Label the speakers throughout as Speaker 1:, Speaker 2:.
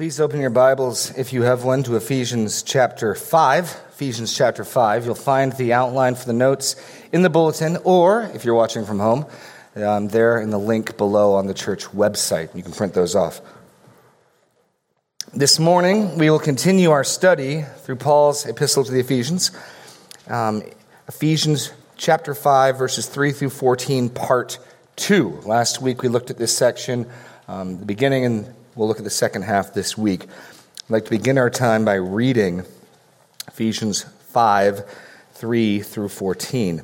Speaker 1: Please open your Bibles, if you have one, to Ephesians chapter 5. Ephesians chapter 5. You'll find the outline for the notes in the bulletin, or if you're watching from home, um, there in the link below on the church website. You can print those off. This morning, we will continue our study through Paul's epistle to the Ephesians. Um, Ephesians chapter 5, verses 3 through 14, part 2. Last week, we looked at this section, um, the beginning and We'll look at the second half this week. I'd like to begin our time by reading Ephesians 5 3 through 14.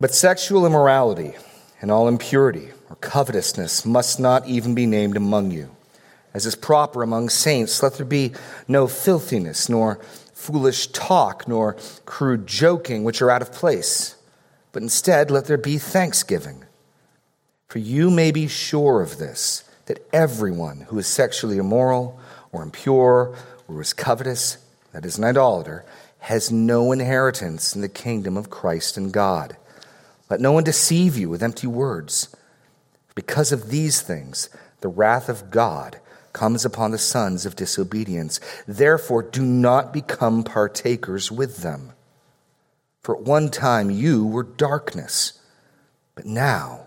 Speaker 1: But sexual immorality and all impurity or covetousness must not even be named among you. As is proper among saints, let there be no filthiness, nor foolish talk, nor crude joking, which are out of place. But instead, let there be thanksgiving. For you may be sure of this, that everyone who is sexually immoral or impure or is covetous, that is an idolater, has no inheritance in the kingdom of Christ and God. Let no one deceive you with empty words. Because of these things, the wrath of God comes upon the sons of disobedience. Therefore, do not become partakers with them. For at one time you were darkness, but now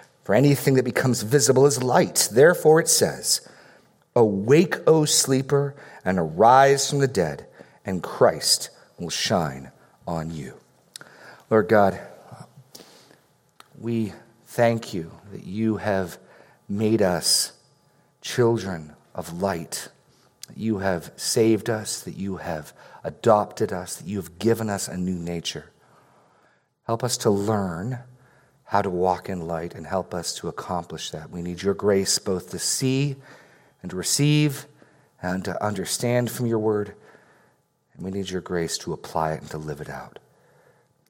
Speaker 1: For anything that becomes visible is light. Therefore it says, Awake, O sleeper, and arise from the dead, and Christ will shine on you. Lord God, we thank you that you have made us children of light, that you have saved us, that you have adopted us, that you have given us a new nature. Help us to learn how to walk in light and help us to accomplish that. We need your grace both to see and to receive and to understand from your word. And we need your grace to apply it and to live it out.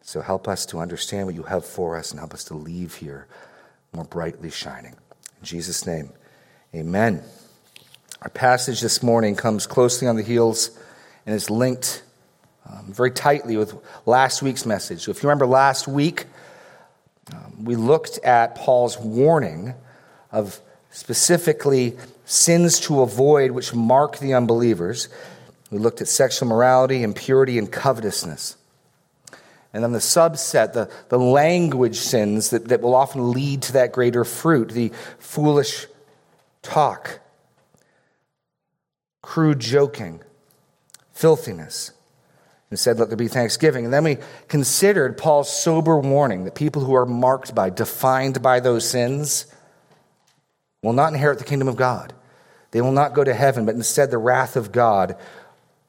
Speaker 1: So help us to understand what you have for us and help us to leave here more brightly shining. In Jesus' name, amen. Our passage this morning comes closely on the heels and is linked um, very tightly with last week's message. So if you remember last week, um, we looked at Paul's warning of specifically sins to avoid which mark the unbelievers. We looked at sexual morality, impurity, and covetousness. And then the subset, the, the language sins that, that will often lead to that greater fruit, the foolish talk, crude joking, filthiness and said, Let there be thanksgiving. And then we considered Paul's sober warning that people who are marked by, defined by those sins, will not inherit the kingdom of God. They will not go to heaven, but instead the wrath of God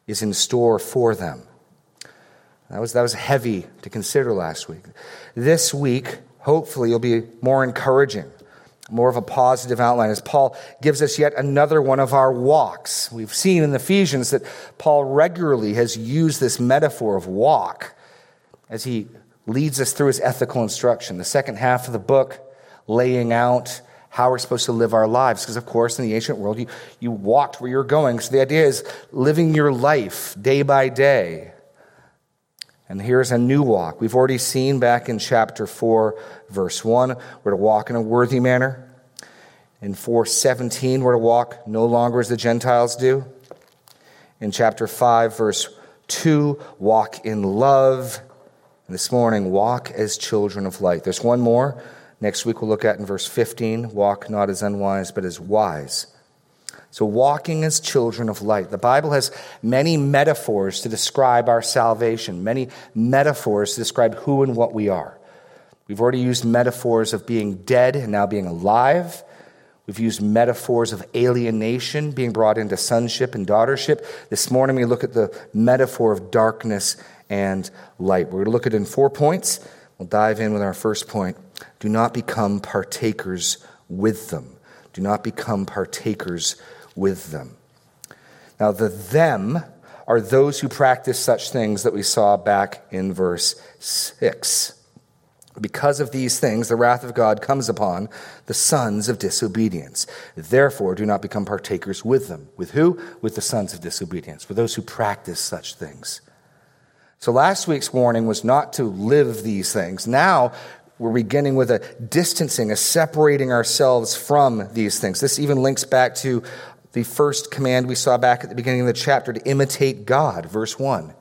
Speaker 1: is in store for them. That was, that was heavy to consider last week. This week, hopefully, will be more encouraging more of a positive outline as Paul gives us yet another one of our walks. We've seen in Ephesians that Paul regularly has used this metaphor of walk as he leads us through his ethical instruction. The second half of the book, laying out how we're supposed to live our lives. Because, of course, in the ancient world, you, you walked where you're going. So the idea is living your life day by day. And here's a new walk. We've already seen back in chapter 4, verse 1, we're to walk in a worthy manner. In 417, we're to walk no longer as the Gentiles do. In chapter 5, verse 2, walk in love. And this morning, walk as children of light. There's one more. Next week, we'll look at in verse 15 walk not as unwise, but as wise. So, walking as children of light. The Bible has many metaphors to describe our salvation, many metaphors to describe who and what we are. We've already used metaphors of being dead and now being alive. We've used metaphors of alienation, being brought into sonship and daughtership. This morning, we look at the metaphor of darkness and light. We're going to look at it in four points. We'll dive in with our first point. Do not become partakers with them. Do not become partakers with them. Now, the them are those who practice such things that we saw back in verse 6. Because of these things, the wrath of God comes upon the sons of disobedience. Therefore, do not become partakers with them. With who? With the sons of disobedience, with those who practice such things. So, last week's warning was not to live these things. Now, we're beginning with a distancing, a separating ourselves from these things. This even links back to the first command we saw back at the beginning of the chapter to imitate God, verse 1.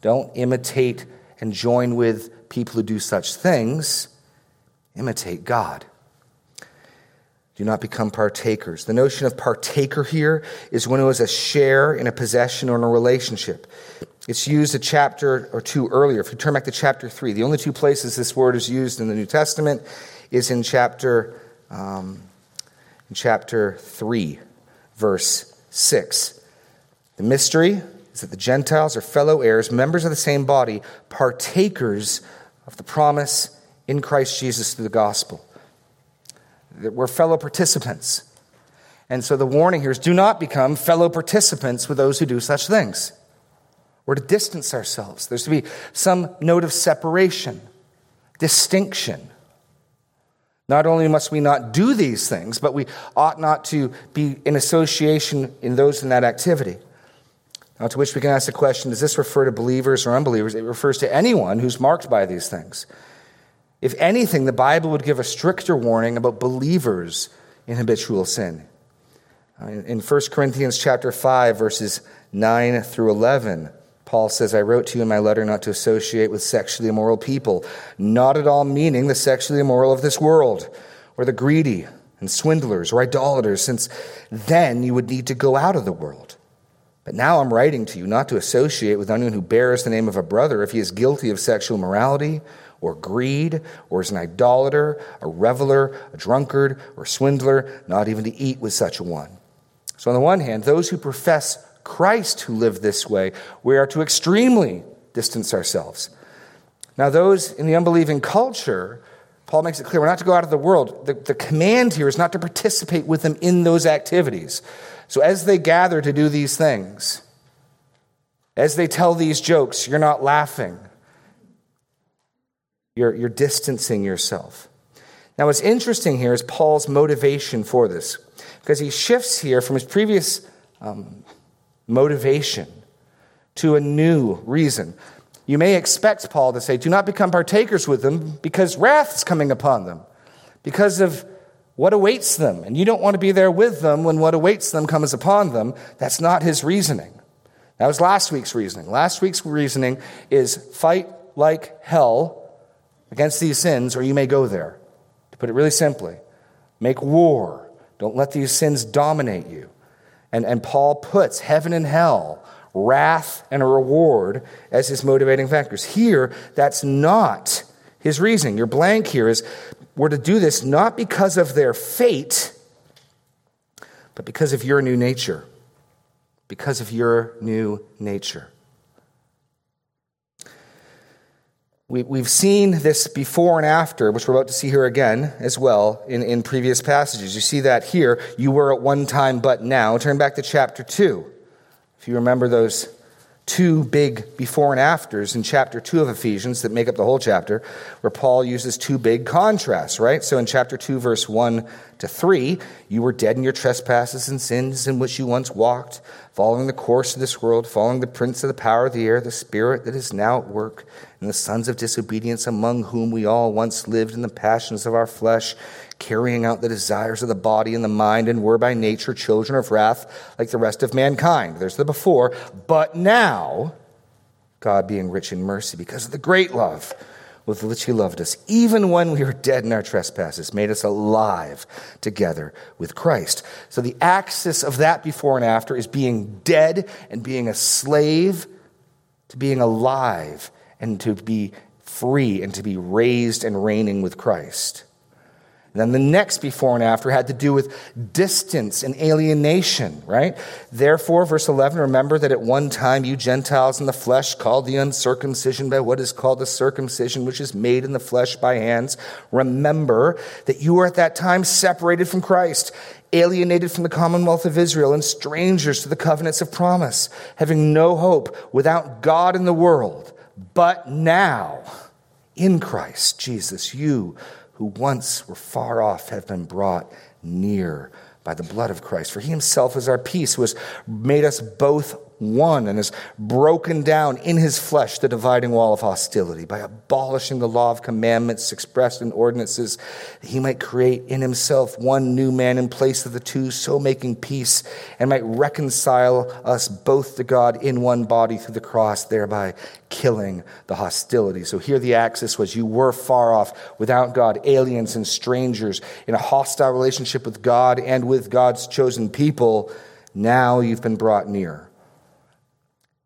Speaker 1: Don't imitate and join with people who do such things, imitate God. Do not become partakers. The notion of partaker here is one who has a share in a possession or in a relationship. It's used a chapter or two earlier. If you turn back to chapter 3, the only two places this word is used in the New Testament is in chapter, um, in chapter 3, verse 6. The mystery is that the Gentiles are fellow heirs, members of the same body, partakers of the promise in Christ Jesus through the gospel. That We're fellow participants. And so the warning here is do not become fellow participants with those who do such things. We're to distance ourselves. There's to be some note of separation, distinction. Not only must we not do these things, but we ought not to be in association in those in that activity. Now, to which we can ask the question does this refer to believers or unbelievers? It refers to anyone who's marked by these things. If anything, the Bible would give a stricter warning about believers in habitual sin. Uh, in 1 Corinthians chapter 5, verses 9 through 11, Paul says, I wrote to you in my letter not to associate with sexually immoral people, not at all meaning the sexually immoral of this world, or the greedy and swindlers or idolaters, since then you would need to go out of the world. But now I'm writing to you not to associate with anyone who bears the name of a brother if he is guilty of sexual immorality or greed or is an idolater, a reveler, a drunkard, or swindler, not even to eat with such a one. So, on the one hand, those who profess Christ who live this way, we are to extremely distance ourselves. Now, those in the unbelieving culture, Paul makes it clear we're not to go out of the world. The, the command here is not to participate with them in those activities. So as they gather to do these things, as they tell these jokes, you're not laughing. You're, you're distancing yourself. Now, what's interesting here is Paul's motivation for this, because he shifts here from his previous um, motivation to a new reason. You may expect Paul to say, Do not become partakers with them because wrath's coming upon them, because of what awaits them. And you don't want to be there with them when what awaits them comes upon them. That's not his reasoning. That was last week's reasoning. Last week's reasoning is fight like hell against these sins, or you may go there. To put it really simply, make war. Don't let these sins dominate you. And, and Paul puts heaven and hell, wrath and a reward as his motivating factors. Here, that's not his reasoning. Your blank here is we're to do this not because of their fate, but because of your new nature. Because of your new nature. We, we've seen this before and after, which we're about to see here again as well in, in previous passages. You see that here. You were at one time, but now. Turn back to chapter 2. If you remember those two big before and afters in chapter 2 of Ephesians that make up the whole chapter, where Paul uses two big contrasts, right? So in chapter 2, verse 1 to 3, you were dead in your trespasses and sins in which you once walked, following the course of this world, following the prince of the power of the air, the spirit that is now at work, and the sons of disobedience among whom we all once lived in the passions of our flesh carrying out the desires of the body and the mind, and were by nature children of wrath like the rest of mankind. There's the before. But now, God being rich in mercy because of the great love with which he loved us, even when we were dead in our trespasses, made us alive together with Christ. So the axis of that before and after is being dead and being a slave to being alive and to be free and to be raised and reigning with Christ. And then the next before and after had to do with distance and alienation, right? Therefore, verse 11, remember that at one time you Gentiles in the flesh called the uncircumcision by what is called the circumcision, which is made in the flesh by hands. Remember that you were at that time separated from Christ, alienated from the commonwealth of Israel, and strangers to the covenants of promise, having no hope, without God in the world. But now, in Christ Jesus, you who once were far off have been brought near by the blood of Christ. For he himself is our peace, who has made us both one and has broken down in his flesh the dividing wall of hostility by abolishing the law of commandments expressed in ordinances, that he might create in himself one new man in place of the two, so making peace, and might reconcile us both to God in one body through the cross, thereby killing the hostility. So here the axis was you were far off, without God, aliens and strangers, in a hostile relationship with God and with God's chosen people. Now you've been brought near.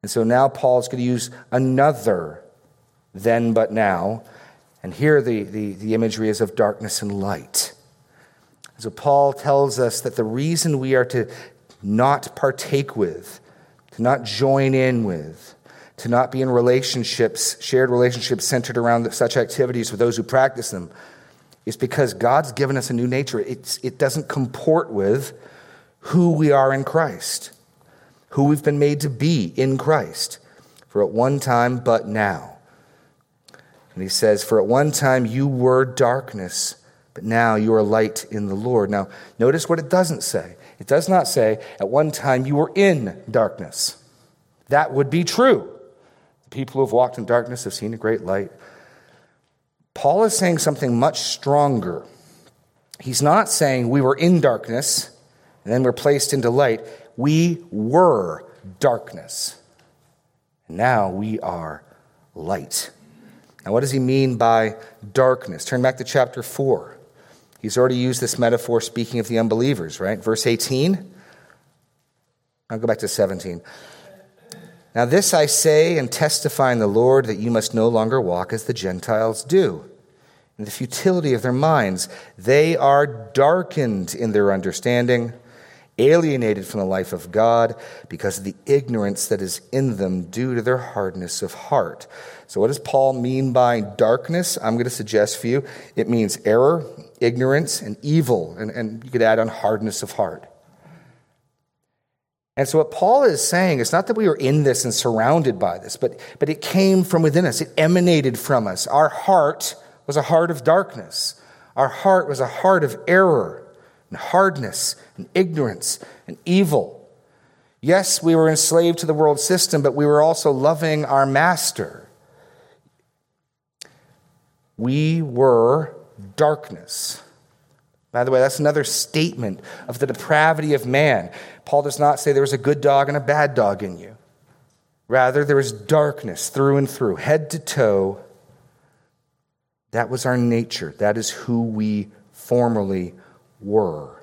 Speaker 1: And so now Paul's going to use another then but now. And here the, the, the imagery is of darkness and light. So Paul tells us that the reason we are to not partake with, to not join in with, to not be in relationships, shared relationships centered around such activities with those who practice them, is because God's given us a new nature. It's, it doesn't comport with who we are in Christ who we've been made to be in Christ. For at one time, but now. And he says, For at one time you were darkness, but now you are light in the Lord. Now, notice what it doesn't say. It does not say, At one time you were in darkness. That would be true. The people who have walked in darkness have seen a great light. Paul is saying something much stronger. He's not saying we were in darkness and then we're placed into light. We were darkness. Now we are light. Now, what does he mean by darkness? Turn back to chapter 4. He's already used this metaphor speaking of the unbelievers, right? Verse 18. I'll go back to 17. Now, this I say and testify in the Lord that you must no longer walk as the Gentiles do, in the futility of their minds. They are darkened in their understanding alienated from the life of God because of the ignorance that is in them due to their hardness of heart. So, what does Paul mean by darkness? I'm going to suggest for you it means error, ignorance, and evil. And, and you could add on hardness of heart. And so, what Paul is saying is not that we were in this and surrounded by this, but, but it came from within us, it emanated from us. Our heart was a heart of darkness, our heart was a heart of error and hardness and ignorance and evil. Yes, we were enslaved to the world system, but we were also loving our master. We were darkness. By the way, that's another statement of the depravity of man. Paul does not say there was a good dog and a bad dog in you. Rather, there was darkness through and through, head to toe. That was our nature. That is who we formerly were.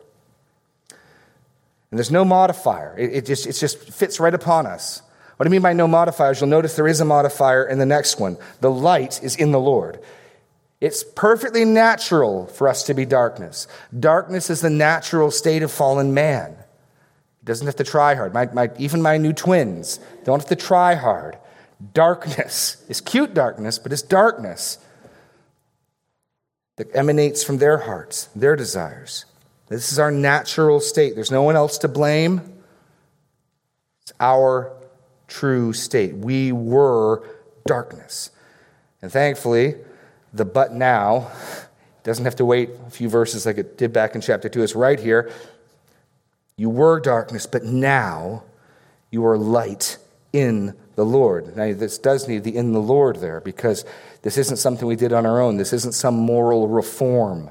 Speaker 1: And there's no modifier. It, it, just, it just fits right upon us. What I mean by no modifiers, you'll notice there is a modifier in the next one. The light is in the Lord. It's perfectly natural for us to be darkness. Darkness is the natural state of fallen man. He doesn't have to try hard. My, my, even my new twins don't have to try hard. Darkness is cute darkness, but it's darkness that emanates from their hearts, their desires. This is our natural state. There's no one else to blame. It's our true state. We were darkness. And thankfully, the but now doesn't have to wait a few verses like it did back in chapter 2. It's right here. You were darkness, but now you are light in the Lord. Now, this does need the in the Lord there because this isn't something we did on our own. This isn't some moral reform.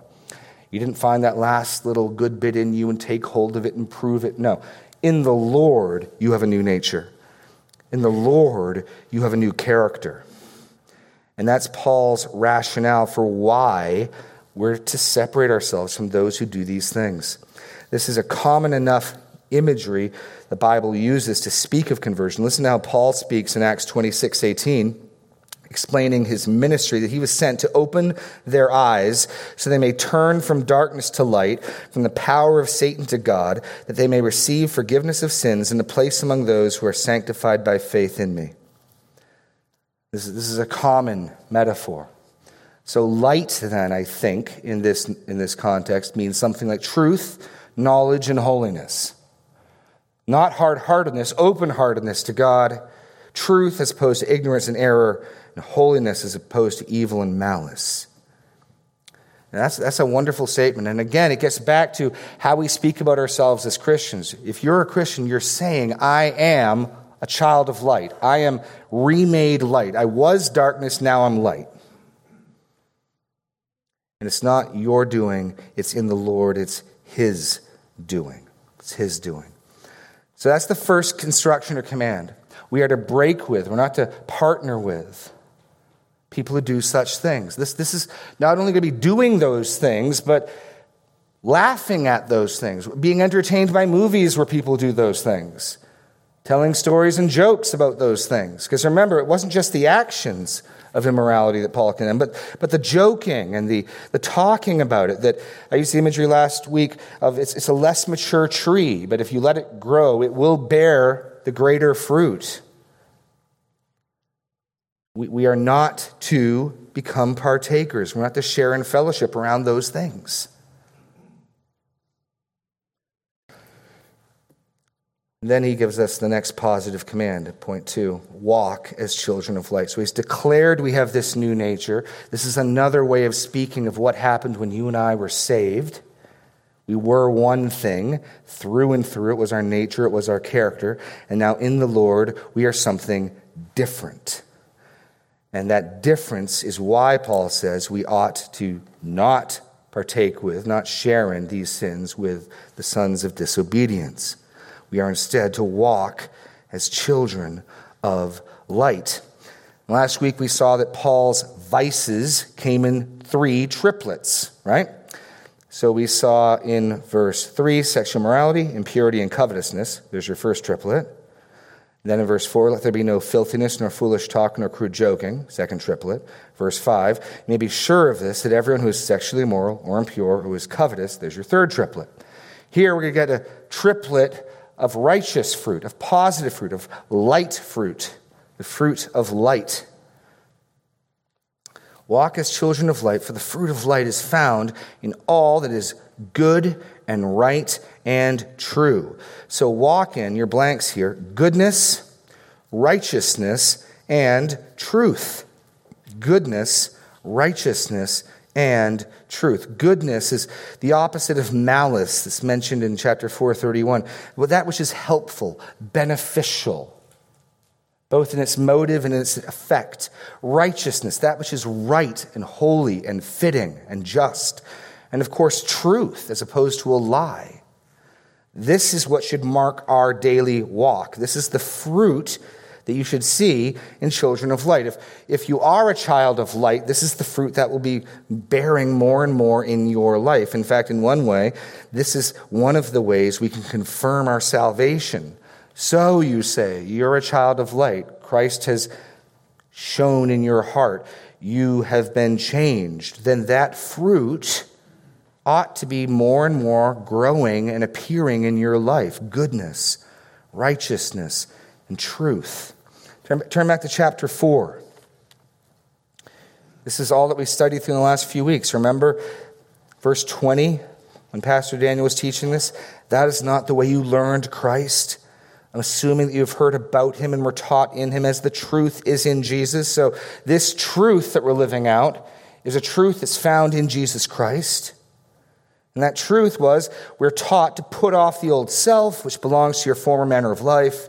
Speaker 1: You didn't find that last little good bit in you and take hold of it and prove it. No. In the Lord, you have a new nature. In the Lord, you have a new character. And that's Paul's rationale for why we're to separate ourselves from those who do these things. This is a common enough imagery the Bible uses to speak of conversion. Listen to how Paul speaks in Acts 26 18. Explaining his ministry, that he was sent to open their eyes so they may turn from darkness to light, from the power of Satan to God, that they may receive forgiveness of sins and a place among those who are sanctified by faith in me. This is, this is a common metaphor. So, light, then, I think, in this, in this context, means something like truth, knowledge, and holiness. Not hard heartedness, open heartedness to God, truth as opposed to ignorance and error, and holiness as opposed to evil and malice. And that's, that's a wonderful statement. And again, it gets back to how we speak about ourselves as Christians. If you're a Christian, you're saying, I am a child of light. I am remade light. I was darkness, now I'm light. And it's not your doing, it's in the Lord, it's His doing. It's His doing. So that's the first construction or command. We are to break with, we're not to partner with people who do such things. This, this is not only going to be doing those things, but laughing at those things, being entertained by movies where people do those things, telling stories and jokes about those things. Because remember, it wasn't just the actions of immorality that Paul condemned, but, but the joking and the, the talking about it. That I used the imagery last week of it's, it's a less mature tree, but if you let it grow, it will bear the greater fruit. We, we are not to become partakers. We're not to share in fellowship around those things. then he gives us the next positive command, point two walk as children of light. So he's declared we have this new nature. This is another way of speaking of what happened when you and I were saved. We were one thing through and through. It was our nature, it was our character. And now in the Lord, we are something different. And that difference is why Paul says we ought to not partake with, not share in these sins with the sons of disobedience. We are instead to walk as children of light. Last week we saw that Paul's vices came in three triplets, right? So we saw in verse 3 sexual morality, impurity, and covetousness. There's your first triplet. Then in verse 4, let there be no filthiness, nor foolish talk, nor crude joking. Second triplet. Verse 5, you may be sure of this, that everyone who is sexually immoral or impure, who is covetous, there's your third triplet. Here we're going to get a triplet of righteous fruit, of positive fruit, of light fruit, the fruit of light. Walk as children of light, for the fruit of light is found in all that is good and right and true. So walk in your blanks here goodness, righteousness, and truth. Goodness, righteousness, and truth. Goodness is the opposite of malice that's mentioned in chapter 431. Well, that which is helpful, beneficial, both in its motive and in its effect. Righteousness, that which is right and holy and fitting and just. And of course, truth as opposed to a lie. This is what should mark our daily walk. This is the fruit that you should see in children of light. If, if you are a child of light, this is the fruit that will be bearing more and more in your life. In fact, in one way, this is one of the ways we can confirm our salvation. So you say, you're a child of light. Christ has shone in your heart. You have been changed. Then that fruit ought to be more and more growing and appearing in your life goodness, righteousness, and truth. Turn, turn back to chapter 4. This is all that we studied through the last few weeks. Remember verse 20 when Pastor Daniel was teaching this? That is not the way you learned Christ. I'm assuming that you've heard about him and were taught in him as the truth is in Jesus. So, this truth that we're living out is a truth that's found in Jesus Christ. And that truth was we're taught to put off the old self, which belongs to your former manner of life,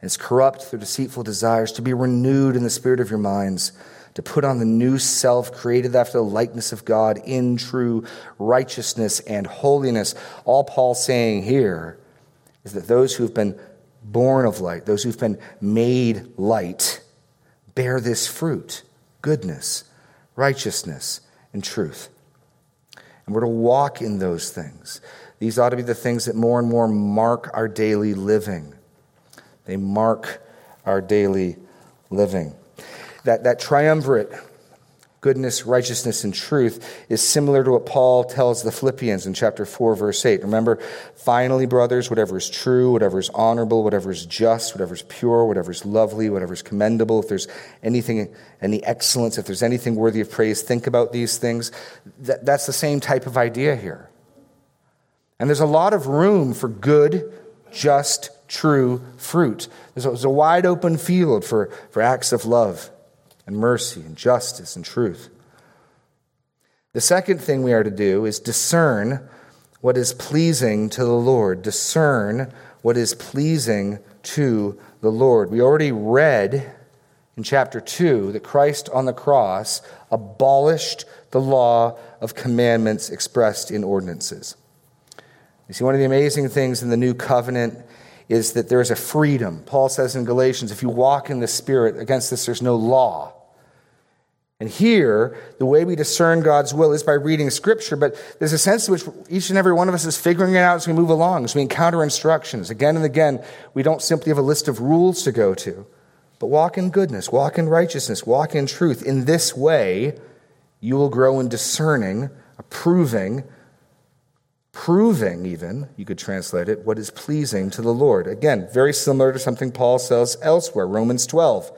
Speaker 1: and is corrupt through deceitful desires, to be renewed in the spirit of your minds, to put on the new self created after the likeness of God in true righteousness and holiness. All Paul's saying here is that those who have been born of light, those who've been made light, bear this fruit goodness, righteousness, and truth. And we're to walk in those things. These ought to be the things that more and more mark our daily living. They mark our daily living. that, that triumvirate goodness, righteousness, and truth is similar to what Paul tells the Philippians in chapter 4, verse 8. Remember, finally, brothers, whatever is true, whatever is honorable, whatever is just, whatever is pure, whatever is lovely, whatever is commendable, if there's anything, any excellence, if there's anything worthy of praise, think about these things. That, that's the same type of idea here. And there's a lot of room for good, just, true fruit. There's a, there's a wide open field for, for acts of love and mercy and justice and truth. The second thing we are to do is discern what is pleasing to the Lord. Discern what is pleasing to the Lord. We already read in chapter 2 that Christ on the cross abolished the law of commandments expressed in ordinances. You see, one of the amazing things in the new covenant is that there is a freedom. Paul says in Galatians, if you walk in the Spirit, against this there's no law. And here, the way we discern God's will is by reading Scripture, but there's a sense in which each and every one of us is figuring it out as we move along, as we encounter instructions. Again and again, we don't simply have a list of rules to go to, but walk in goodness, walk in righteousness, walk in truth. In this way, you will grow in discerning, approving, proving even, you could translate it, what is pleasing to the Lord. Again, very similar to something Paul says elsewhere, Romans 12.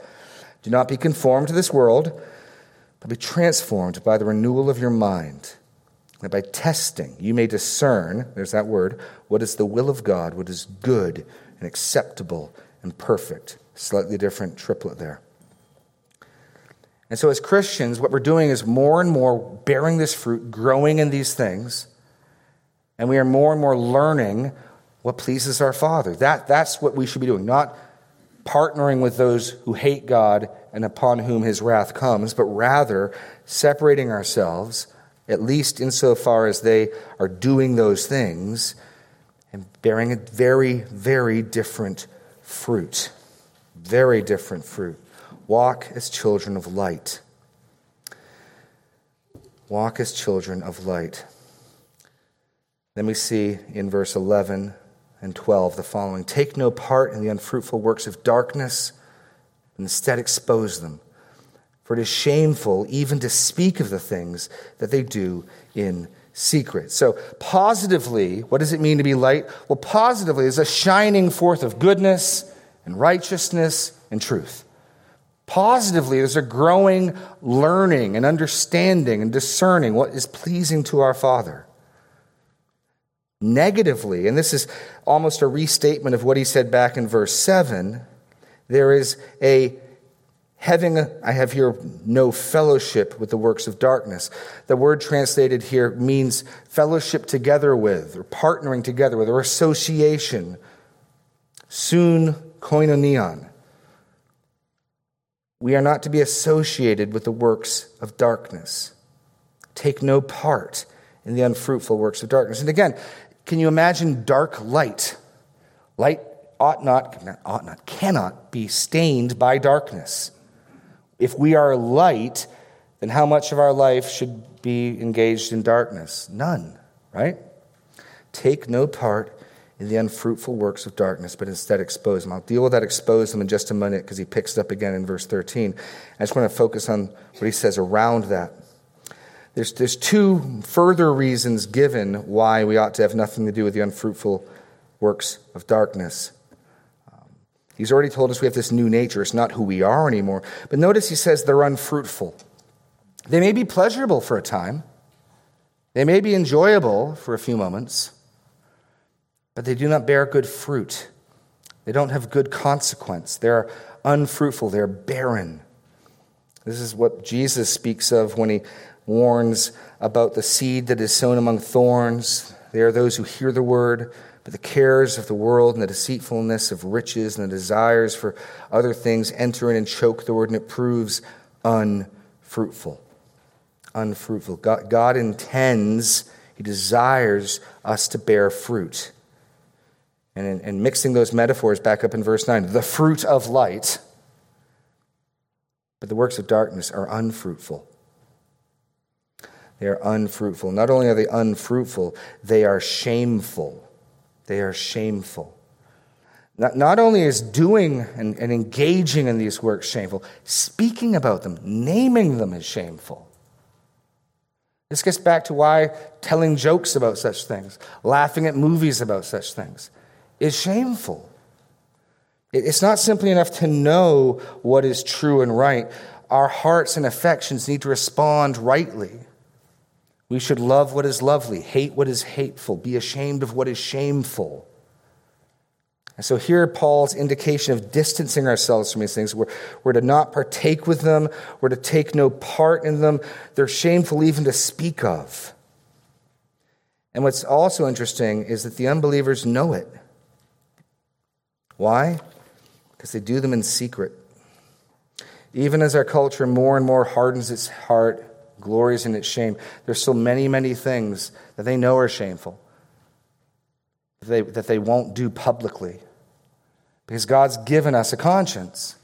Speaker 1: Do not be conformed to this world, but be transformed by the renewal of your mind. That by testing you may discern, there's that word, what is the will of God, what is good and acceptable and perfect. Slightly different triplet there. And so, as Christians, what we're doing is more and more bearing this fruit, growing in these things and we are more and more learning what pleases our Father. That, that's what we should be doing, not partnering with those who hate God and upon whom his wrath comes, but rather separating ourselves, at least insofar as they are doing those things, and bearing a very, very different fruit. Very different fruit. Walk as children of light. Walk as children of light. Then we see in verse 11 and 12 the following Take no part in the unfruitful works of darkness, and instead expose them. For it is shameful even to speak of the things that they do in secret. So, positively, what does it mean to be light? Well, positively is a shining forth of goodness and righteousness and truth. Positively, there's a growing learning and understanding and discerning what is pleasing to our Father negatively, and this is almost a restatement of what he said back in verse 7, there is a having, a, I have here no fellowship with the works of darkness. The word translated here means fellowship together with, or partnering together with, or association. Soon, koinonion. We are not to be associated with the works of darkness. Take no part in the unfruitful works of darkness. And again, can you imagine dark light? Light ought not, ought not, cannot be stained by darkness. If we are light, then how much of our life should be engaged in darkness? None, right? Take no part in the unfruitful works of darkness, but instead expose them. I'll deal with that expose them in just a minute because he picks it up again in verse 13. I just want to focus on what he says around that. There's, there's two further reasons given why we ought to have nothing to do with the unfruitful works of darkness. Um, he's already told us we have this new nature. It's not who we are anymore. But notice he says they're unfruitful. They may be pleasurable for a time, they may be enjoyable for a few moments, but they do not bear good fruit. They don't have good consequence. They're unfruitful, they're barren. This is what Jesus speaks of when he warns about the seed that is sown among thorns. They are those who hear the word, but the cares of the world and the deceitfulness of riches and the desires for other things enter in and choke the word, and it proves unfruitful. Unfruitful. God, God intends, He desires us to bear fruit. And, and mixing those metaphors back up in verse 9 the fruit of light, but the works of darkness are unfruitful. They are unfruitful. Not only are they unfruitful, they are shameful. They are shameful. Not, not only is doing and, and engaging in these works shameful, speaking about them, naming them is shameful. This gets back to why telling jokes about such things, laughing at movies about such things, is shameful. It's not simply enough to know what is true and right. Our hearts and affections need to respond rightly. We should love what is lovely, hate what is hateful, be ashamed of what is shameful. And so here, Paul's indication of distancing ourselves from these things. We're, we're to not partake with them, we're to take no part in them. They're shameful even to speak of. And what's also interesting is that the unbelievers know it. Why? Because they do them in secret. Even as our culture more and more hardens its heart, glories in its shame, there's so many, many things that they know are shameful that they, that they won't do publicly because God's given us a conscience.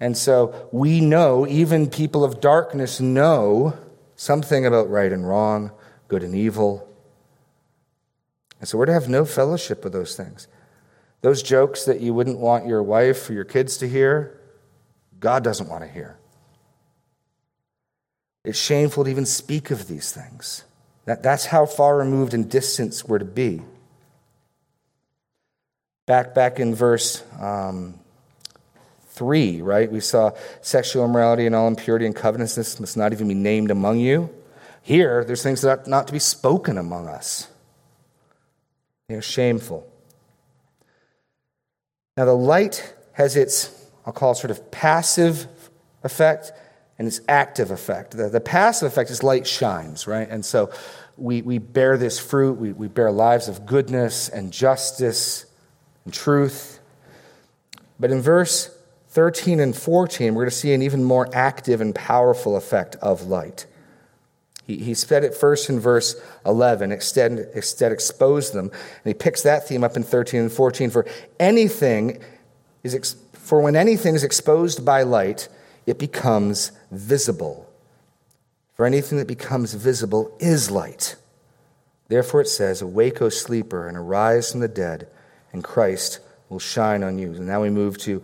Speaker 1: And so we know, even people of darkness know something about right and wrong, good and evil. And so we're to have no fellowship with those things. Those jokes that you wouldn't want your wife or your kids to hear, God doesn't want to hear. It's shameful to even speak of these things. That, that's how far removed and distance we're to be. Back, back in verse um, 3, right? We saw sexual immorality and all impurity and covetousness must not even be named among you. Here, there's things that not to be spoken among us. They're shameful. Now, the light has its, I'll call it sort of passive effect and its active effect. The, the passive effect is light shines, right? And so we, we bear this fruit, we, we bear lives of goodness and justice and truth. But in verse 13 and 14, we're going to see an even more active and powerful effect of light. He, he said it first in verse 11, extend, instead expose them. And he picks that theme up in 13 and 14. For anything is, for when anything is exposed by light, it becomes visible. For anything that becomes visible is light. Therefore it says, Awake, O sleeper, and arise from the dead and Christ will shine on you. And now we move to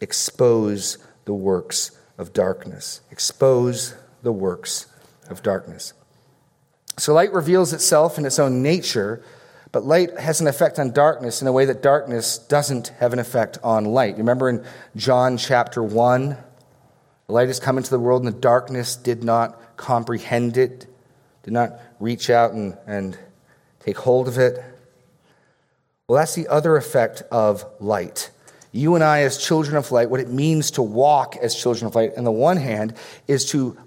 Speaker 1: expose the works of darkness. Expose the works of darkness. So light reveals itself in its own nature, but light has an effect on darkness in a way that darkness doesn't have an effect on light. Remember in John chapter 1, the light has come into the world and the darkness did not comprehend it, did not reach out and, and take hold of it. Well, that's the other effect of light. You and I, as children of light, what it means to walk as children of light, on the one hand, is to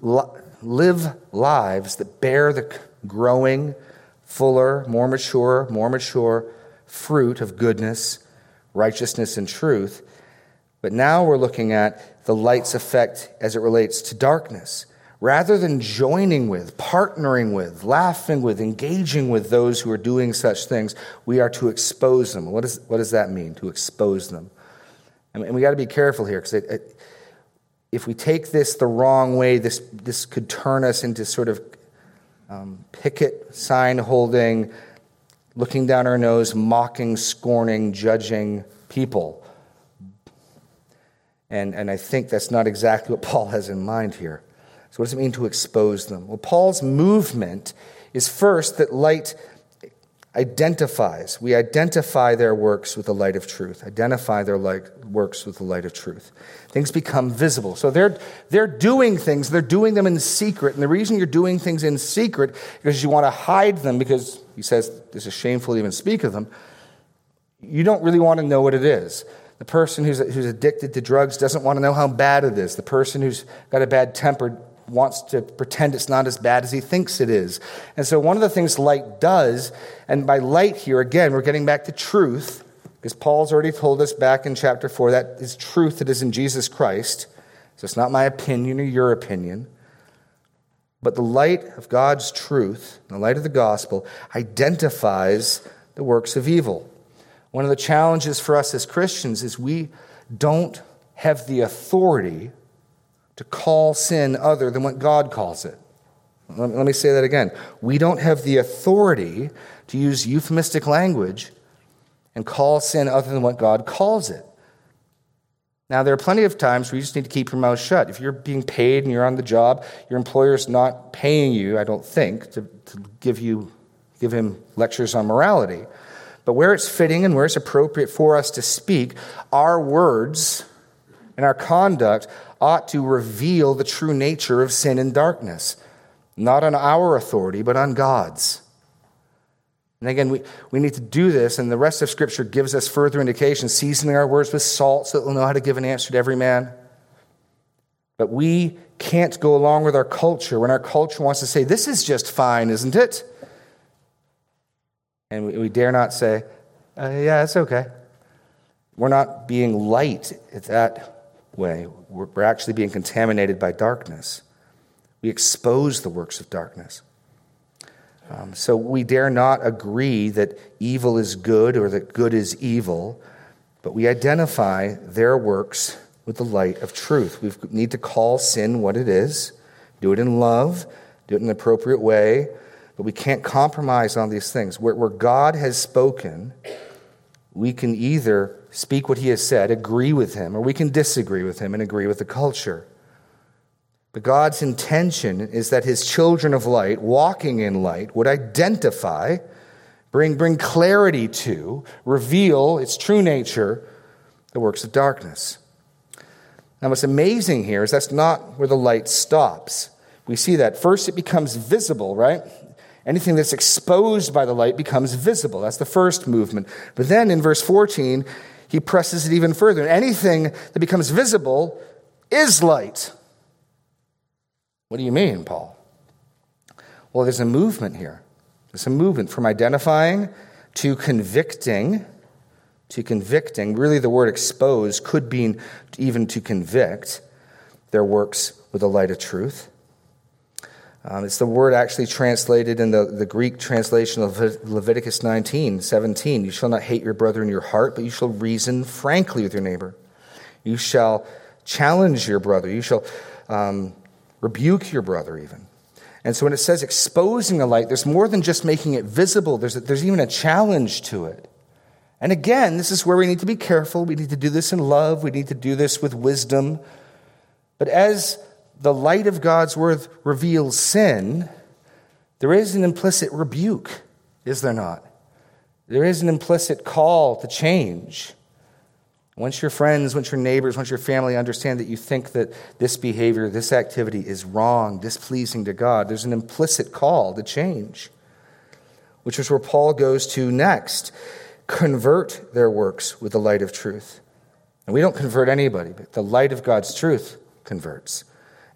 Speaker 1: live lives that bear the growing, fuller, more mature, more mature fruit of goodness, righteousness, and truth. But now we're looking at the light's effect as it relates to darkness rather than joining with, partnering with, laughing with, engaging with those who are doing such things, we are to expose them. What, is, what does that mean, to expose them? Mean, we got to be careful here because if we take this the wrong way, this, this could turn us into sort of um, picket sign holding, looking down our nose, mocking, scorning, judging people. And, and I think that's not exactly what Paul has in mind here. So, what does it mean to expose them? Well, Paul's movement is first that light identifies. We identify their works with the light of truth, identify their light, works with the light of truth. Things become visible. So they're, they're doing things, they're doing them in secret. And the reason you're doing things in secret is because you want to hide them, because he says this is shameful to even speak of them. You don't really want to know what it is. The person who's, who's addicted to drugs doesn't want to know how bad it is. The person who's got a bad temper wants to pretend it's not as bad as he thinks it is. And so, one of the things light does, and by light here, again, we're getting back to truth, because Paul's already told us back in chapter 4 that is truth that is in Jesus Christ. So, it's not my opinion or your opinion. But the light of God's truth, the light of the gospel, identifies the works of evil. One of the challenges for us as Christians is we don't have the authority to call sin other than what God calls it. Let me say that again. We don't have the authority to use euphemistic language and call sin other than what God calls it. Now, there are plenty of times where you just need to keep your mouth shut. If you're being paid and you're on the job, your employer's not paying you, I don't think, to, to give you give him lectures on morality. But where it's fitting and where it's appropriate for us to speak, our words and our conduct ought to reveal the true nature of sin and darkness, not on our authority, but on God's. And again, we, we need to do this, and the rest of Scripture gives us further indication, seasoning our words with salt so that we'll know how to give an answer to every man. But we can't go along with our culture when our culture wants to say, This is just fine, isn't it? And we, we dare not say, uh, Yeah, it's okay. We're not being light that way. We're, we're actually being contaminated by darkness. We expose the works of darkness. Um, so we dare not agree that evil is good or that good is evil, but we identify their works with the light of truth. We need to call sin what it is, do it in love, do it in an appropriate way, but we can't compromise on these things. Where, where God has spoken, we can either speak what he has said, agree with him, or we can disagree with him and agree with the culture. But God's intention is that his children of light, walking in light, would identify, bring, bring clarity to, reveal its true nature, the works of darkness. Now, what's amazing here is that's not where the light stops. We see that. First, it becomes visible, right? Anything that's exposed by the light becomes visible. That's the first movement. But then in verse 14, he presses it even further. Anything that becomes visible is light. What do you mean, Paul? Well, there's a movement here. There's a movement from identifying to convicting to convicting. Really, the word expose could mean even to convict their works with the light of truth. Um, it's the word actually translated in the, the Greek translation of Leviticus 19, 17. You shall not hate your brother in your heart, but you shall reason frankly with your neighbor. You shall challenge your brother. You shall um, Rebuke your brother, even. And so when it says exposing a light, there's more than just making it visible, there's, a, there's even a challenge to it. And again, this is where we need to be careful. We need to do this in love, we need to do this with wisdom. But as the light of God's word reveals sin, there is an implicit rebuke, is there not? There is an implicit call to change. Once your friends, once your neighbors, once your family understand that you think that this behavior, this activity is wrong, displeasing to God, there's an implicit call to change, which is where Paul goes to next. Convert their works with the light of truth. And we don't convert anybody, but the light of God's truth converts.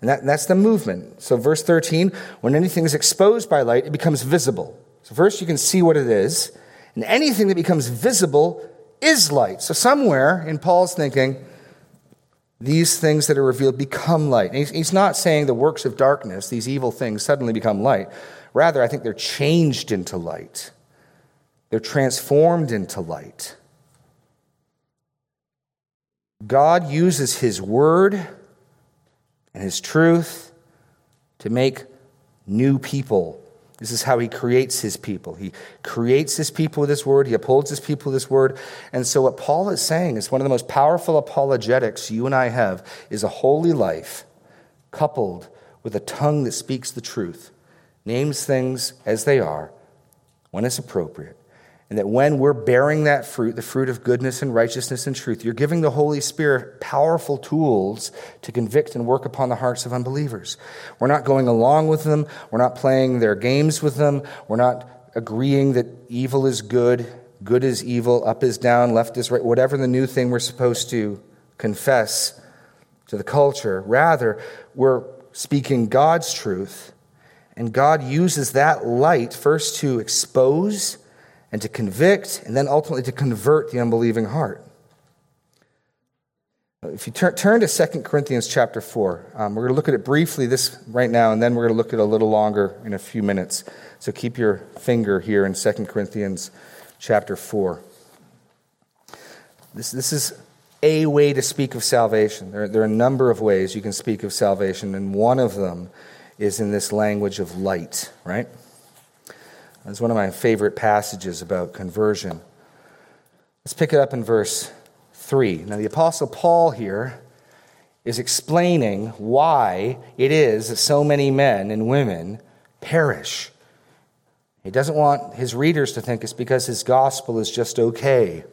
Speaker 1: And, that, that's the movement. So, verse 13 when anything is exposed by light, it becomes visible. So, first you can see what it is, and anything that becomes visible is light. So, somewhere in Paul's thinking, these things that are revealed become light. he's not saying the works of darkness, these evil things, suddenly become light. Rather, I think they're changed into light, they're transformed into light. God uses his word and his truth to make new people this is how he creates his people. He creates his people with his word, he upholds his people with his word. And so, what Paul is saying is one of the most powerful apologetics you and I have is a holy life coupled with a tongue that speaks the truth, names things as they are when it's appropriate, and that when we're bearing that fruit, the fruit of goodness and righteousness and truth, you're giving the Holy Spirit powerful tools to convict and work upon the hearts of unbelievers. We're not going along with them. We're not playing their games with them. We're not agreeing that evil is good, good is evil, up is down, left is right, whatever the new thing we're supposed to confess to the culture. Rather, we're speaking God's truth, and God uses that light first to expose and to convict, and then ultimately to convert the unbelieving heart. If you turn, turn to 2 Corinthians chapter 4, um, we're going to look at it briefly this right now, and then we're going to look at it a little longer in a few minutes. So keep your finger here in 2 Corinthians chapter 4. This, this is a way to speak of salvation. There, there are a number of ways you can speak of salvation, and one of them is in this language of light, right? It's one of my favorite passages about conversion. Let's pick it up in verse 3. Now, the Apostle Paul here is explaining why it is that so many men and women perish. He doesn't want his readers to think it's because his gospel is just okay.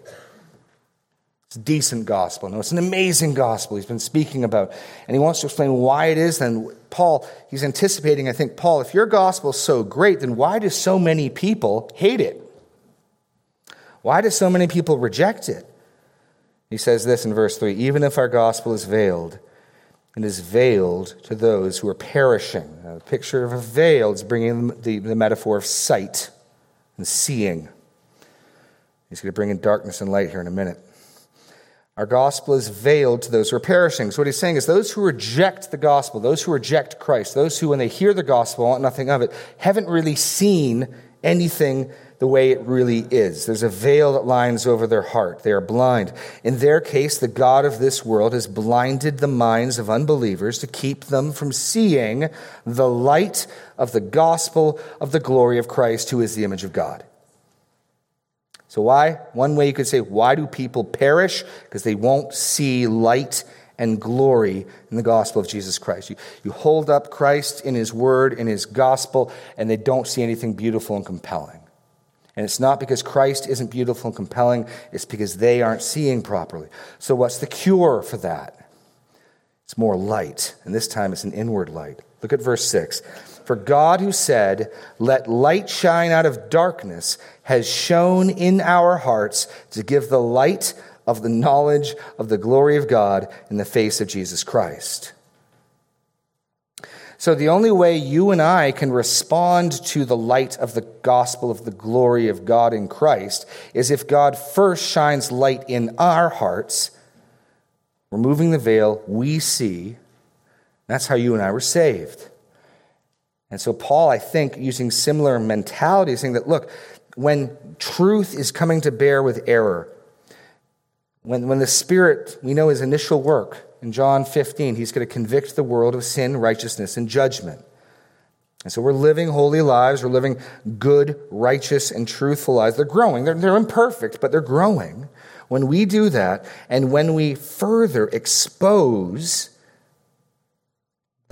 Speaker 1: It's a decent gospel. No, it's an amazing gospel he's been speaking about. And he wants to explain why it is. Then, Paul, he's anticipating, I think, Paul, if your gospel is so great, then why do so many people hate it? Why do so many people reject it? He says this in verse 3 Even if our gospel is veiled, it is veiled to those who are perishing. The picture of a veil is bringing the, the metaphor of sight and seeing. He's going to bring in darkness and light here in a minute. Our gospel is veiled to those who are perishing. So, what he's saying is those who reject the gospel, those who reject Christ, those who, when they hear the gospel, want nothing of it, haven't really seen anything the way it really is. There's a veil that lines over their heart. They are blind. In their case, the God of this world has blinded the minds of unbelievers to keep them from seeing the light of the gospel of the glory of Christ, who is the image of God. So, why? One way you could say, why do people perish? Because they won't see light and glory in the gospel of Jesus Christ. You, you hold up Christ in his word, in his gospel, and they don't see anything beautiful and compelling. And it's not because Christ isn't beautiful and compelling, it's because they aren't seeing properly. So, what's the cure for that? It's more light, and this time it's an inward light. Look at verse 6. For God, who said, Let light shine out of darkness, has shone in our hearts to give the light of the knowledge of the glory of God in the face of Jesus Christ. So, the only way you and I can respond to the light of the gospel of the glory of God in Christ is if God first shines light in our hearts, removing the veil, we see. That's how you and I were saved. And so, Paul, I think, using similar mentality, saying that, look, when truth is coming to bear with error, when, when the Spirit, we know his initial work, in John 15, he's going to convict the world of sin, righteousness, and judgment. And so we're living holy lives. We're living good, righteous, and truthful lives. They're growing. They're, they're imperfect, but they're growing. When we do that, and when we further expose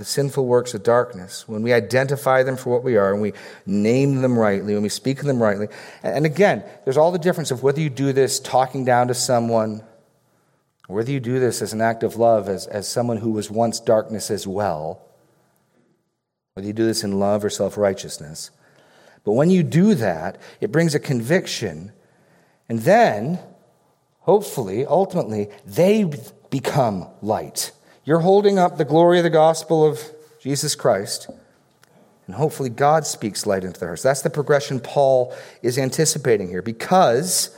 Speaker 1: the sinful works of darkness, when we identify them for what we are, and we name them rightly, when we speak them rightly, and again, there's all the difference of whether you do this talking down to someone, whether you do this as an act of love, as, as someone who was once darkness as well, whether you do this in love or self righteousness. But when you do that, it brings a conviction. And then, hopefully, ultimately, they become light. You're holding up the glory of the gospel of Jesus Christ. And hopefully, God speaks light into their hearts. That's the progression Paul is anticipating here because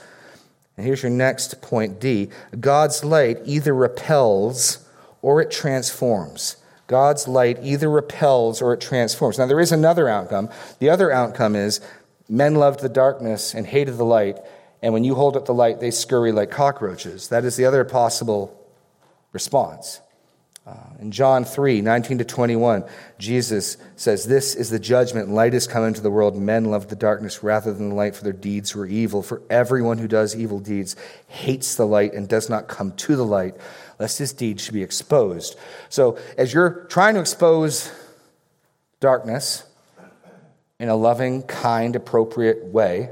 Speaker 1: and here's your next point D God's light either repels or it transforms. God's light either repels or it transforms. Now, there is another outcome. The other outcome is men loved the darkness and hated the light, and when you hold up the light, they scurry like cockroaches. That is the other possible response. Uh, in John 3 19 to 21, Jesus says, This is the judgment. Light has come into the world. Men love the darkness rather than the light, for their deeds were evil. For everyone who does evil deeds hates the light and does not come to the light, lest his deeds should be exposed. So, as you're trying to expose darkness in a loving, kind, appropriate way,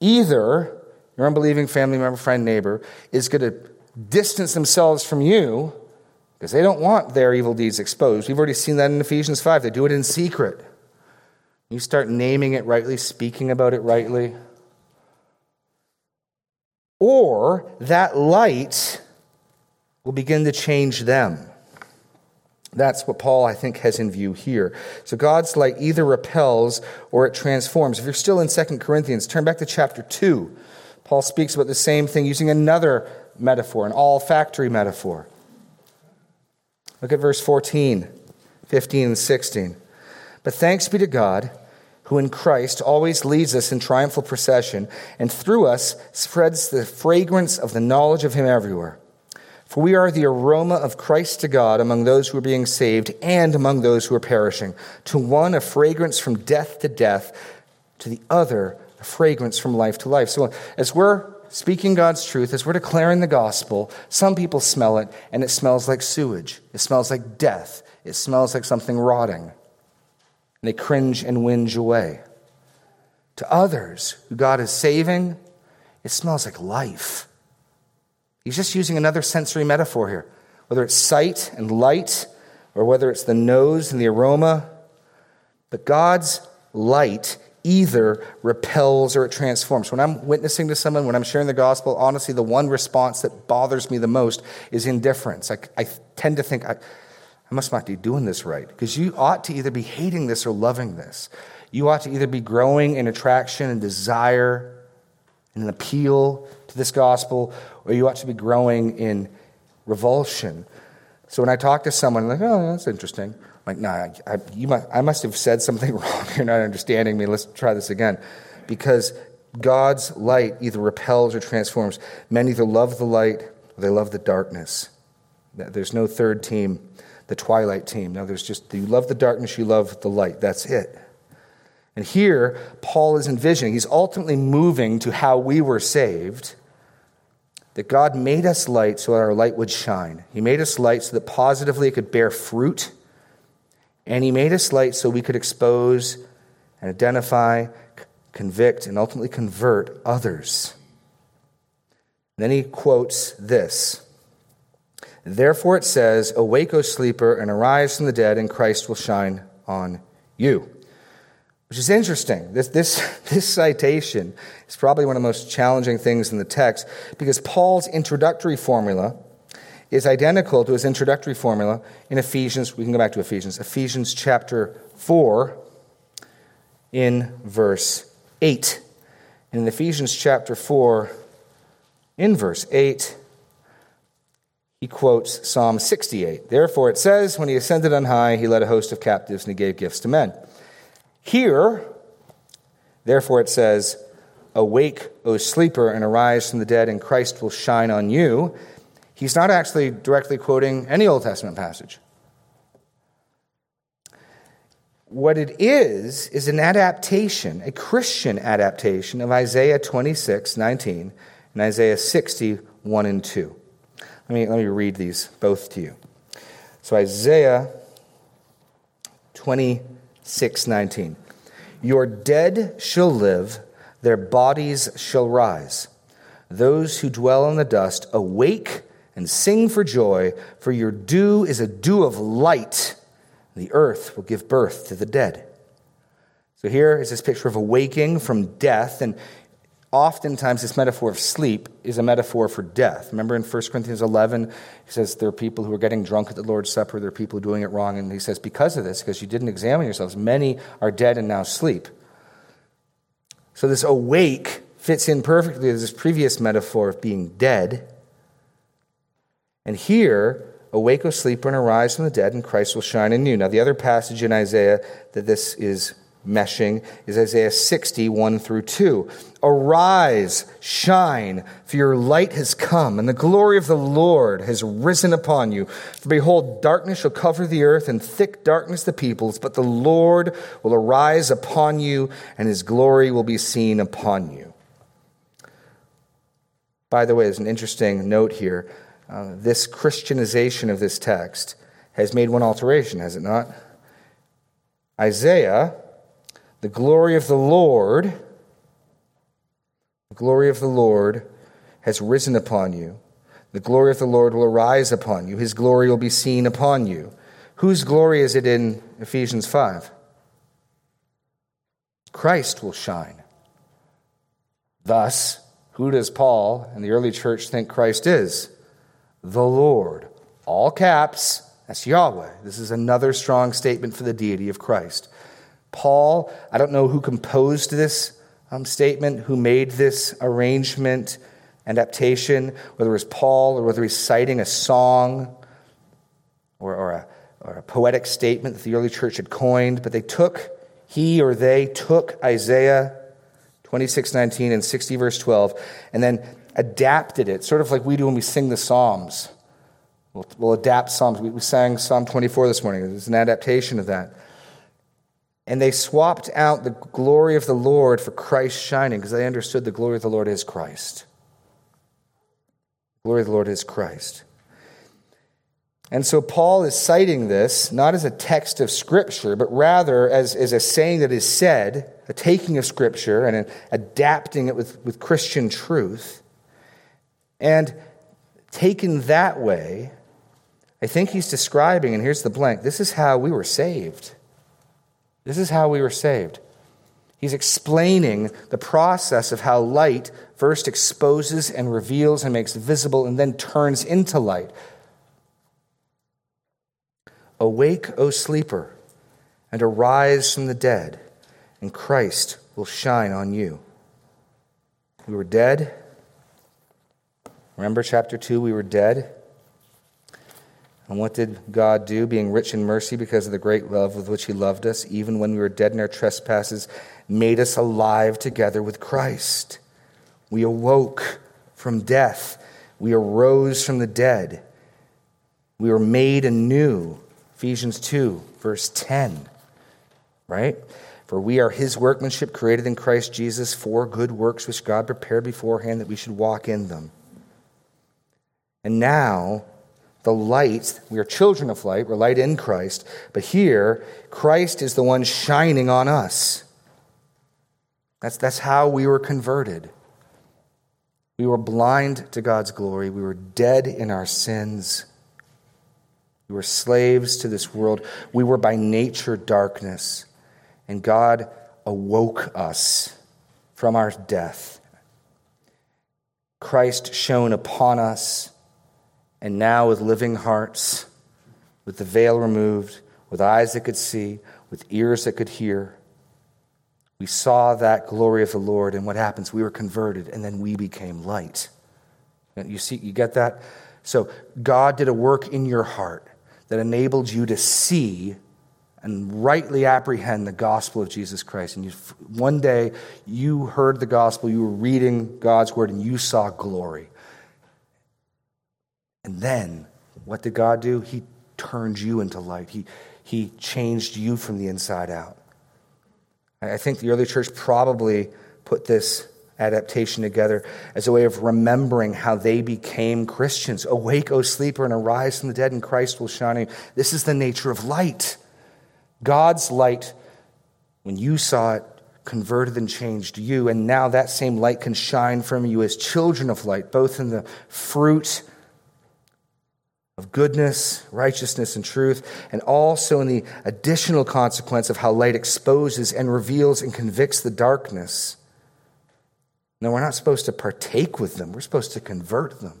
Speaker 1: either your unbelieving family member, friend, neighbor is going to distance themselves from you because they don't want their evil deeds exposed. We've already seen that in Ephesians 5. They do it in secret. You start naming it rightly, speaking about it rightly. Or that light will begin to change them. That's what Paul, I think, has in view here. So God's light either repels or it transforms. If you're still in 2 Corinthians, turn back to chapter 2. Paul speaks about the same thing using another metaphor, an olfactory metaphor. Look at verse 14, 15, and 16. But thanks be to God, who in Christ always leads us in triumphal procession, and through us spreads the fragrance of the knowledge of Him everywhere. For we are the aroma of Christ to God among those who are being saved and among those who are perishing. To one, a fragrance from death to death, to the other, a fragrance from life to life. So as we're speaking God's truth, as we're declaring the gospel, some people smell it and it smells like sewage. It smells like death. It smells like something rotting. And they cringe and whinge away. To others who God is saving, it smells like life. He's just using another sensory metaphor here, whether it's sight and light, or whether it's the nose and the aroma. But God's light either repels or it transforms. When I'm witnessing to someone, when I'm sharing the gospel, honestly, the one response that bothers me the most is indifference. I, I tend to think, I, I must not be doing this right. Because you ought to either be hating this or loving this. You ought to either be growing in attraction and desire and an appeal to this gospel, or you ought to be growing in revulsion. So when I talk to someone, I'm like, oh, that's interesting. Like, nah, I, you might, I must have said something wrong. You're not understanding me. Let's try this again. Because God's light either repels or transforms. Men either love the light or they love the darkness. There's no third team, the twilight team. No, there's just you love the darkness, you love the light. That's it. And here, Paul is envisioning, he's ultimately moving to how we were saved that God made us light so that our light would shine. He made us light so that positively it could bear fruit. And He made us light so we could expose and identify, convict, and ultimately convert others. Then he quotes this Therefore it says, Awake, O sleeper, and arise from the dead, and Christ will shine on you. Which is interesting. This, this, this citation is probably one of the most challenging things in the text because Paul's introductory formula is identical to his introductory formula in Ephesians. We can go back to Ephesians. Ephesians chapter 4, in verse 8. In Ephesians chapter 4, in verse 8, he quotes Psalm 68. Therefore it says, When he ascended on high, he led a host of captives and he gave gifts to men. Here, therefore, it says, Awake, O sleeper, and arise from the dead, and Christ will shine on you. He's not actually directly quoting any Old Testament passage. What it is, is an adaptation, a Christian adaptation of Isaiah 26, 19, and Isaiah 60, 1 and 2. Let me, let me read these both to you. So, Isaiah 26, 6:19. Your dead shall live, their bodies shall rise. Those who dwell in the dust awake and sing for joy, for your dew is a dew of light. The earth will give birth to the dead. So here is this picture of awaking from death. And oftentimes this metaphor of sleep is a metaphor for death. Remember in 1 Corinthians 11, he says there are people who are getting drunk at the Lord's Supper, there are people doing it wrong. And he says, because of this, because you didn't examine yourselves, many are dead and now sleep. So this awake fits in perfectly with this previous metaphor of being dead. And here, awake, O sleeper, and arise from the dead, and Christ will shine in you. Now, the other passage in Isaiah that this is meshing is Isaiah 60, 1 through 2. Arise, shine, for your light has come, and the glory of the Lord has risen upon you. For behold, darkness shall cover the earth, and thick darkness the peoples, but the Lord will arise upon you, and his glory will be seen upon you. By the way, there's an interesting note here. Uh, this Christianization of this text has made one alteration, has it not? Isaiah the glory of the Lord, the glory of the Lord has risen upon you. The glory of the Lord will arise upon you. His glory will be seen upon you. Whose glory is it in Ephesians 5? Christ will shine. Thus, who does Paul and the early church think Christ is? The Lord. All caps, that's Yahweh. This is another strong statement for the deity of Christ. Paul, I don't know who composed this um, statement, who made this arrangement, adaptation, whether it was Paul or whether he's citing a song or, or, a, or a poetic statement that the early church had coined, but they took, he or they took Isaiah 26, 19 and 60, verse 12, and then adapted it, sort of like we do when we sing the Psalms. We'll, we'll adapt Psalms. We, we sang Psalm 24 this morning. There's an adaptation of that. And they swapped out the glory of the Lord for Christ shining because they understood the glory of the Lord is Christ. Glory of the Lord is Christ. And so Paul is citing this not as a text of Scripture, but rather as, as a saying that is said, a taking of Scripture and adapting it with, with Christian truth. And taken that way, I think he's describing, and here's the blank this is how we were saved. This is how we were saved. He's explaining the process of how light first exposes and reveals and makes visible and then turns into light. Awake, O sleeper, and arise from the dead, and Christ will shine on you. We were dead. Remember chapter 2? We were dead. And what did God do, being rich in mercy because of the great love with which He loved us, even when we were dead in our trespasses, made us alive together with Christ? We awoke from death. We arose from the dead. We were made anew. Ephesians 2, verse 10. Right? For we are his workmanship created in Christ Jesus for good works which God prepared beforehand that we should walk in them. And now, the light, we are children of light, we're light in Christ, but here, Christ is the one shining on us. That's, that's how we were converted. We were blind to God's glory, we were dead in our sins. We were slaves to this world. We were by nature darkness. And God awoke us from our death. Christ shone upon us, and now with living hearts, with the veil removed, with eyes that could see, with ears that could hear, we saw that glory of the Lord, and what happens? We were converted, and then we became light. You see, you get that? So God did a work in your heart that enabled you to see and rightly apprehend the gospel of Jesus Christ. And you, one day you heard the gospel, you were reading God's word, and you saw glory. And then what did God do? He turned you into light, He, he changed you from the inside out. I think the early church probably put this adaptation together as a way of remembering how they became Christians. Awake, O sleeper, and arise from the dead, and Christ will shine on you. This is the nature of light. God's light, when you saw it, converted and changed you, and now that same light can shine from you as children of light, both in the fruit of goodness, righteousness, and truth, and also in the additional consequence of how light exposes and reveals and convicts the darkness. No, we're not supposed to partake with them. We're supposed to convert them.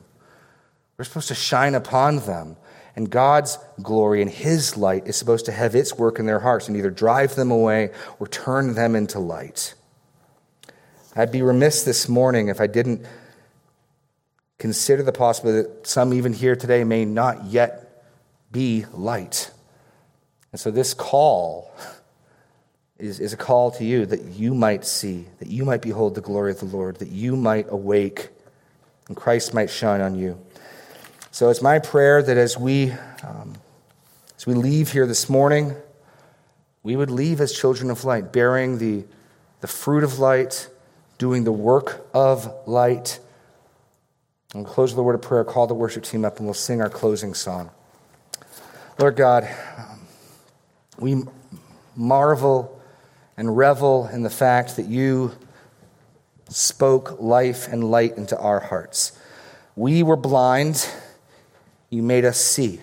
Speaker 1: We're supposed to shine upon them. And God's glory and His light is supposed to have its work in their hearts and either drive them away or turn them into light. I'd be remiss this morning if I didn't consider the possibility that some even here today may not yet be light. And so this call is, is a call to you that you might see, that you might behold the glory of the Lord, that you might awake, and Christ might shine on you. So it's my prayer that as we, um, as we leave here this morning, we would leave as children of light, bearing the, the fruit of light, doing the work of light. We'll close with a word of prayer, call the worship team up, and we'll sing our closing song. Lord God, um, we marvel and revel in the fact that you spoke life and light into our hearts. We were blind, you made us see.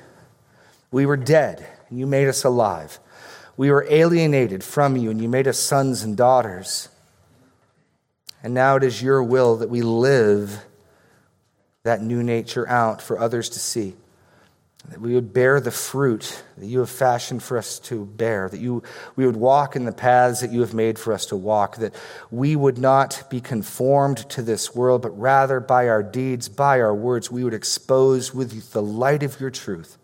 Speaker 1: We were dead, you made us alive. We were alienated from you, and you made us sons and daughters. And now it is your will that we live that new nature out for others to see that we would bear the fruit that you have fashioned for us to bear, that you, we would walk in the paths that you have made for us to walk, that we would not be conformed to this world, but rather by our deeds, by our words, we would expose with the light of your truth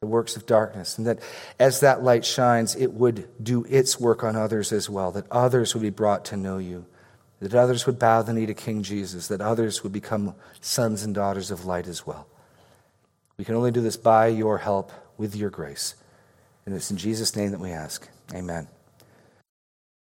Speaker 1: the works of darkness. And that as that light shines, it would do its work on others as well, that others would be brought to know you, that others would bow the knee to King Jesus, that others would become sons and daughters of light as well. We can only do this by your help with your grace. And it's in Jesus' name that we ask. Amen.